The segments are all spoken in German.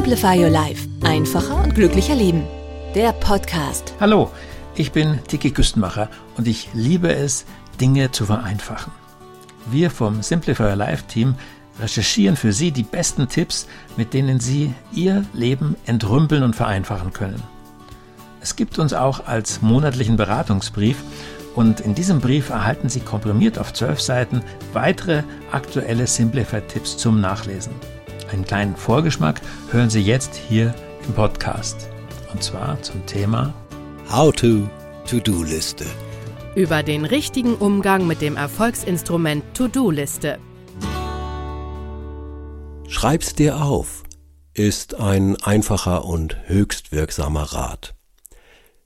Simplify Your Life. Einfacher und glücklicher Leben. Der Podcast. Hallo, ich bin Tiki Küstenmacher und ich liebe es, Dinge zu vereinfachen. Wir vom Simplify Your Life Team recherchieren für Sie die besten Tipps, mit denen Sie Ihr Leben entrümpeln und vereinfachen können. Es gibt uns auch als monatlichen Beratungsbrief und in diesem Brief erhalten Sie komprimiert auf zwölf Seiten weitere aktuelle Simplify-Tipps zum Nachlesen. Einen kleinen Vorgeschmack hören Sie jetzt hier im Podcast. Und zwar zum Thema How to To-Do-Liste. Über den richtigen Umgang mit dem Erfolgsinstrument To-Do-Liste. Schreib's dir auf ist ein einfacher und höchst wirksamer Rat.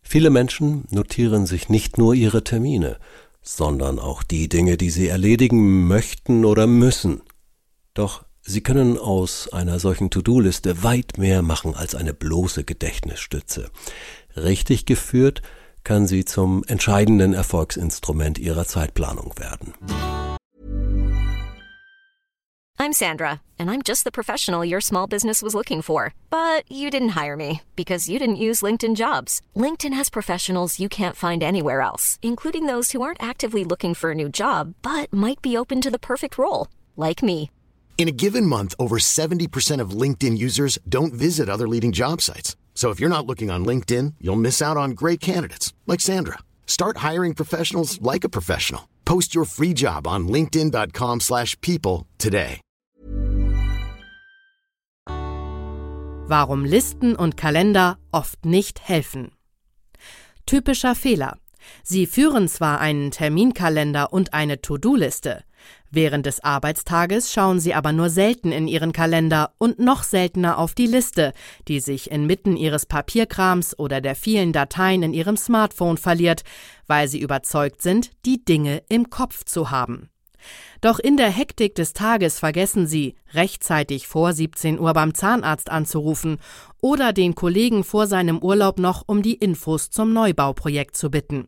Viele Menschen notieren sich nicht nur ihre Termine, sondern auch die Dinge, die sie erledigen möchten oder müssen. Doch sie können aus einer solchen To-Do-Liste weit mehr machen als eine bloße Gedächtnisstütze. Richtig geführt kann sie zum entscheidenden Erfolgsinstrument ihrer Zeitplanung werden. I'm Sandra, and I'm just the professional your small business was looking for. But you didn't hire me because you didn't use LinkedIn jobs. LinkedIn has professionals you can't find anywhere else, including those who aren't actively looking for a new job but might be open to the perfect role, like me. In a given month, over 70% of LinkedIn users don't visit other leading job sites. So if you're not looking on LinkedIn, you'll miss out on great candidates like Sandra. Start hiring professionals like a professional. Post your free job on linkedin.com/people today. Warum Listen und Kalender oft nicht helfen. Typischer Fehler. Sie führen zwar einen Terminkalender und eine To-Do-Liste. Während des Arbeitstages schauen Sie aber nur selten in Ihren Kalender und noch seltener auf die Liste, die sich inmitten Ihres Papierkrams oder der vielen Dateien in Ihrem Smartphone verliert, weil Sie überzeugt sind, die Dinge im Kopf zu haben. Doch in der Hektik des Tages vergessen Sie, rechtzeitig vor 17 Uhr beim Zahnarzt anzurufen oder den Kollegen vor seinem Urlaub noch um die Infos zum Neubauprojekt zu bitten.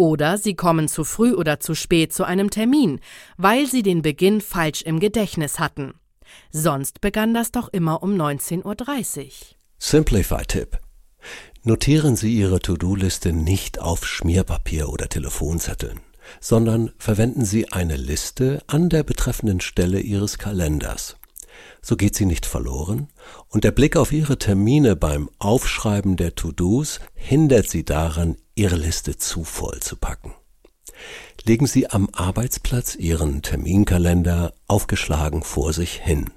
Oder Sie kommen zu früh oder zu spät zu einem Termin, weil Sie den Beginn falsch im Gedächtnis hatten. Sonst begann das doch immer um 19.30 Uhr. Simplify-Tipp. Notieren Sie Ihre To-Do-Liste nicht auf Schmierpapier oder Telefonzetteln, sondern verwenden Sie eine Liste an der betreffenden Stelle Ihres Kalenders. So geht sie nicht verloren und der Blick auf Ihre Termine beim Aufschreiben der To-Dos hindert Sie daran, Ihre Liste zu voll zu packen. Legen Sie am Arbeitsplatz Ihren Terminkalender aufgeschlagen vor sich hin.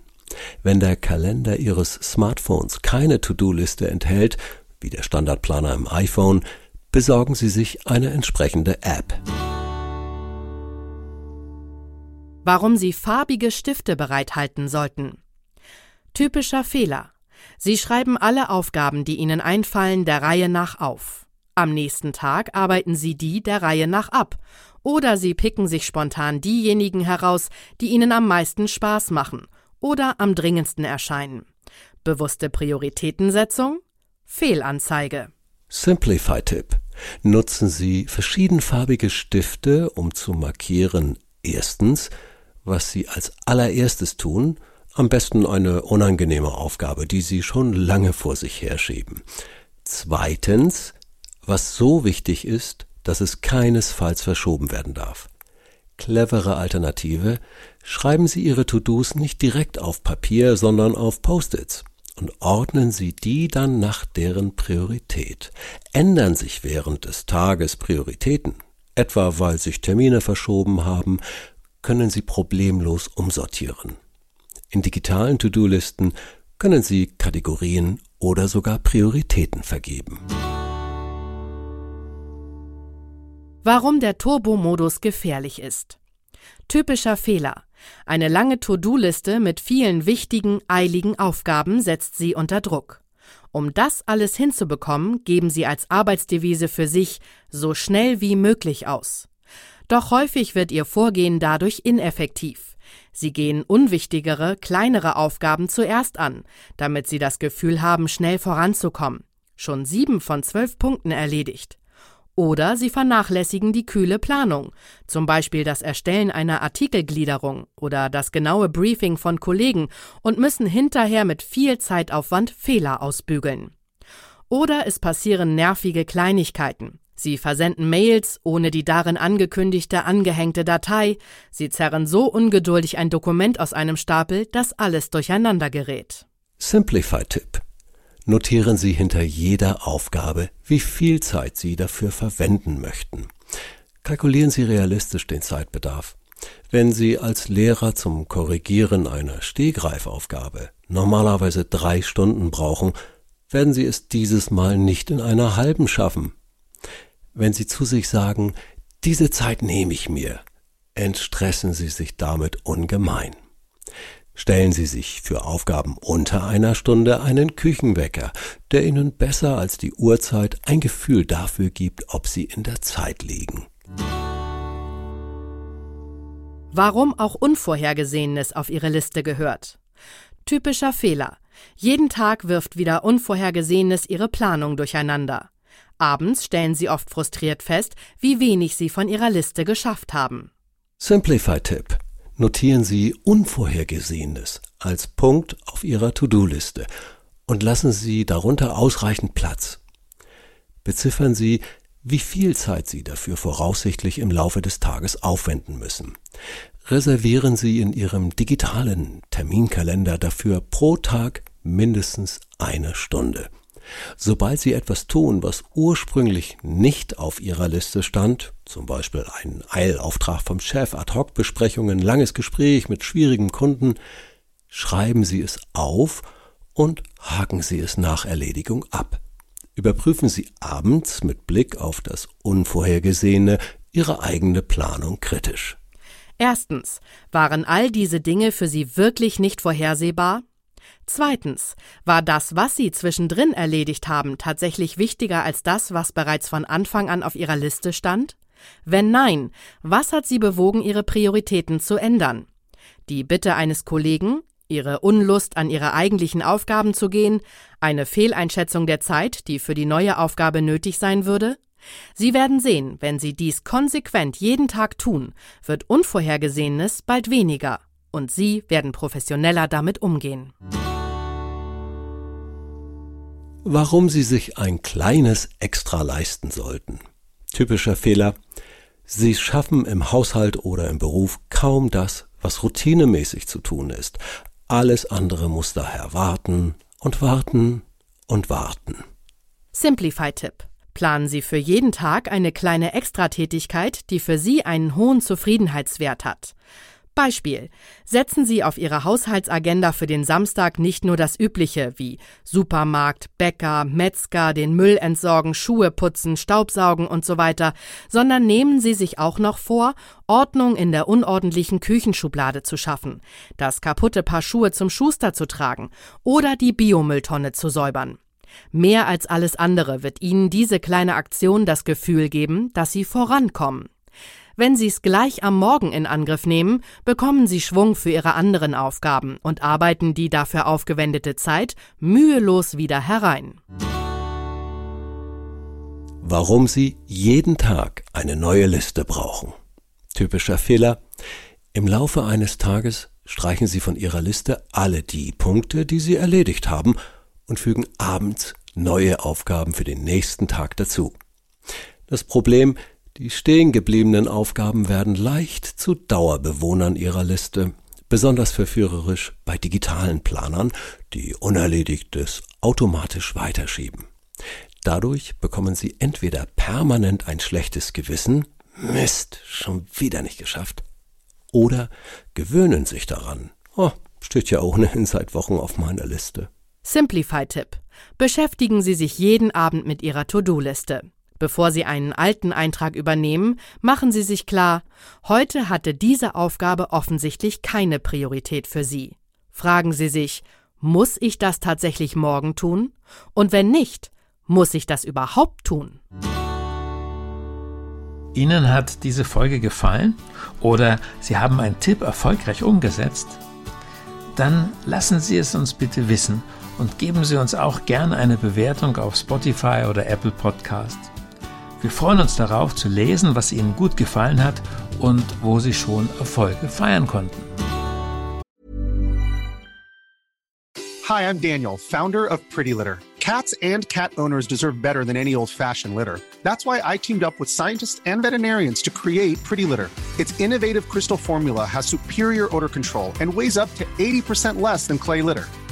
Wenn der Kalender Ihres Smartphones keine To-Do-Liste enthält, wie der Standardplaner im iPhone, besorgen Sie sich eine entsprechende App. Warum Sie farbige Stifte bereithalten sollten. Typischer Fehler. Sie schreiben alle Aufgaben, die Ihnen einfallen, der Reihe nach auf. Am nächsten Tag arbeiten Sie die der Reihe nach ab. Oder Sie picken sich spontan diejenigen heraus, die Ihnen am meisten Spaß machen oder am dringendsten erscheinen. Bewusste Prioritätensetzung? Fehlanzeige. Simplify-Tipp. Nutzen Sie verschiedenfarbige Stifte, um zu markieren, erstens, was Sie als allererstes tun, am besten eine unangenehme Aufgabe, die Sie schon lange vor sich herschieben. Zweitens, was so wichtig ist, dass es keinesfalls verschoben werden darf. Clevere Alternative, schreiben Sie Ihre To-Dos nicht direkt auf Papier, sondern auf Post-its und ordnen Sie die dann nach deren Priorität. Ändern sich während des Tages Prioritäten, etwa weil sich Termine verschoben haben, können Sie problemlos umsortieren. In digitalen To-Do-Listen können Sie Kategorien oder sogar Prioritäten vergeben. Warum der Turbo-Modus gefährlich ist. Typischer Fehler. Eine lange To-Do-Liste mit vielen wichtigen, eiligen Aufgaben setzt Sie unter Druck. Um das alles hinzubekommen, geben Sie als Arbeitsdevise für sich so schnell wie möglich aus. Doch häufig wird Ihr Vorgehen dadurch ineffektiv. Sie gehen unwichtigere, kleinere Aufgaben zuerst an, damit Sie das Gefühl haben, schnell voranzukommen. Schon sieben von zwölf Punkten erledigt. Oder Sie vernachlässigen die kühle Planung, zum Beispiel das Erstellen einer Artikelgliederung oder das genaue Briefing von Kollegen und müssen hinterher mit viel Zeitaufwand Fehler ausbügeln. Oder es passieren nervige Kleinigkeiten. Sie versenden Mails ohne die darin angekündigte angehängte Datei, Sie zerren so ungeduldig ein Dokument aus einem Stapel, dass alles durcheinander gerät. Simplify-Tipp. Notieren Sie hinter jeder Aufgabe, wie viel Zeit Sie dafür verwenden möchten. Kalkulieren Sie realistisch den Zeitbedarf. Wenn Sie als Lehrer zum Korrigieren einer Stehgreifaufgabe normalerweise drei Stunden brauchen, werden Sie es dieses Mal nicht in einer halben schaffen. Wenn Sie zu sich sagen, diese Zeit nehme ich mir, entstressen Sie sich damit ungemein. Stellen Sie sich für Aufgaben unter einer Stunde einen Küchenwecker, der Ihnen besser als die Uhrzeit ein Gefühl dafür gibt, ob Sie in der Zeit liegen. Warum auch Unvorhergesehenes auf Ihre Liste gehört. Typischer Fehler. Jeden Tag wirft wieder Unvorhergesehenes Ihre Planung durcheinander. Abends stellen Sie oft frustriert fest, wie wenig Sie von Ihrer Liste geschafft haben. Simplify-Tipp notieren Sie Unvorhergesehenes als Punkt auf Ihrer To-Do-Liste und lassen Sie darunter ausreichend Platz. Beziffern Sie, wie viel Zeit Sie dafür voraussichtlich im Laufe des Tages aufwenden müssen. Reservieren Sie in Ihrem digitalen Terminkalender dafür pro Tag mindestens eine Stunde. Sobald Sie etwas tun, was ursprünglich nicht auf Ihrer Liste stand, zum Beispiel einen Eilauftrag vom Chef, Ad-Hoc-Besprechungen, langes Gespräch mit schwierigem Kunden, schreiben Sie es auf und haken Sie es nach Erledigung ab. Überprüfen Sie abends mit Blick auf das Unvorhergesehene Ihre eigene Planung kritisch. Erstens, waren all diese Dinge für Sie wirklich nicht vorhersehbar? Zweitens, war das, was Sie zwischendrin erledigt haben, tatsächlich wichtiger als das, was bereits von Anfang an auf Ihrer Liste stand? Wenn nein, was hat Sie bewogen, Ihre Prioritäten zu ändern? Die Bitte eines Kollegen, Ihre Unlust, an Ihre eigentlichen Aufgaben zu gehen, eine Fehleinschätzung der Zeit, die für die neue Aufgabe nötig sein würde? Sie werden sehen, wenn Sie dies konsequent jeden Tag tun, wird Unvorhergesehenes bald weniger und Sie werden professioneller damit umgehen. Warum Sie sich ein kleines Extra leisten sollten. Typischer Fehler. Sie schaffen im Haushalt oder im Beruf kaum das, was routinemäßig zu tun ist. Alles andere muss daher warten und warten und warten. Simplify-Tipp. Planen Sie für jeden Tag eine kleine Extratätigkeit, die für Sie einen hohen Zufriedenheitswert hat. Beispiel. Setzen Sie auf Ihre Haushaltsagenda für den Samstag nicht nur das Übliche wie Supermarkt, Bäcker, Metzger, den Müll entsorgen, Schuhe putzen, Staubsaugen und so weiter, sondern nehmen Sie sich auch noch vor, Ordnung in der unordentlichen Küchenschublade zu schaffen, das kaputte Paar Schuhe zum Schuster zu tragen oder die Biomülltonne zu säubern. Mehr als alles andere wird Ihnen diese kleine Aktion das Gefühl geben, dass Sie vorankommen. Wenn Sie es gleich am Morgen in Angriff nehmen, bekommen Sie Schwung für Ihre anderen Aufgaben und arbeiten die dafür aufgewendete Zeit mühelos wieder herein. Warum Sie jeden Tag eine neue Liste brauchen. Typischer Fehler. Im Laufe eines Tages streichen Sie von Ihrer Liste alle die Punkte, die Sie erledigt haben und fügen abends neue Aufgaben für den nächsten Tag dazu. Das Problem, die stehen gebliebenen Aufgaben werden leicht zu Dauerbewohnern ihrer Liste, besonders verführerisch bei digitalen Planern, die Unerledigtes automatisch weiterschieben. Dadurch bekommen sie entweder permanent ein schlechtes Gewissen, Mist, schon wieder nicht geschafft, oder gewöhnen sich daran. Oh, steht ja ohnehin seit Wochen auf meiner Liste. Simplify-Tipp. Beschäftigen Sie sich jeden Abend mit Ihrer To-Do-Liste. Bevor Sie einen alten Eintrag übernehmen, machen Sie sich klar, heute hatte diese Aufgabe offensichtlich keine Priorität für Sie. Fragen Sie sich, muss ich das tatsächlich morgen tun? Und wenn nicht, muss ich das überhaupt tun? Ihnen hat diese Folge gefallen oder Sie haben einen Tipp erfolgreich umgesetzt? Dann lassen Sie es uns bitte wissen und geben Sie uns auch gerne eine Bewertung auf Spotify oder Apple Podcast. Wir freuen uns darauf zu lesen, was Ihnen gut gefallen hat und wo Sie schon Erfolge feiern konnten. Hi, I'm Daniel, Founder of Pretty Litter. Cats and cat owners deserve better than any old-fashioned litter. That's why I teamed up with scientists and veterinarians to create Pretty Litter. Its innovative crystal formula has superior odor control and weighs up to 80% less than clay litter.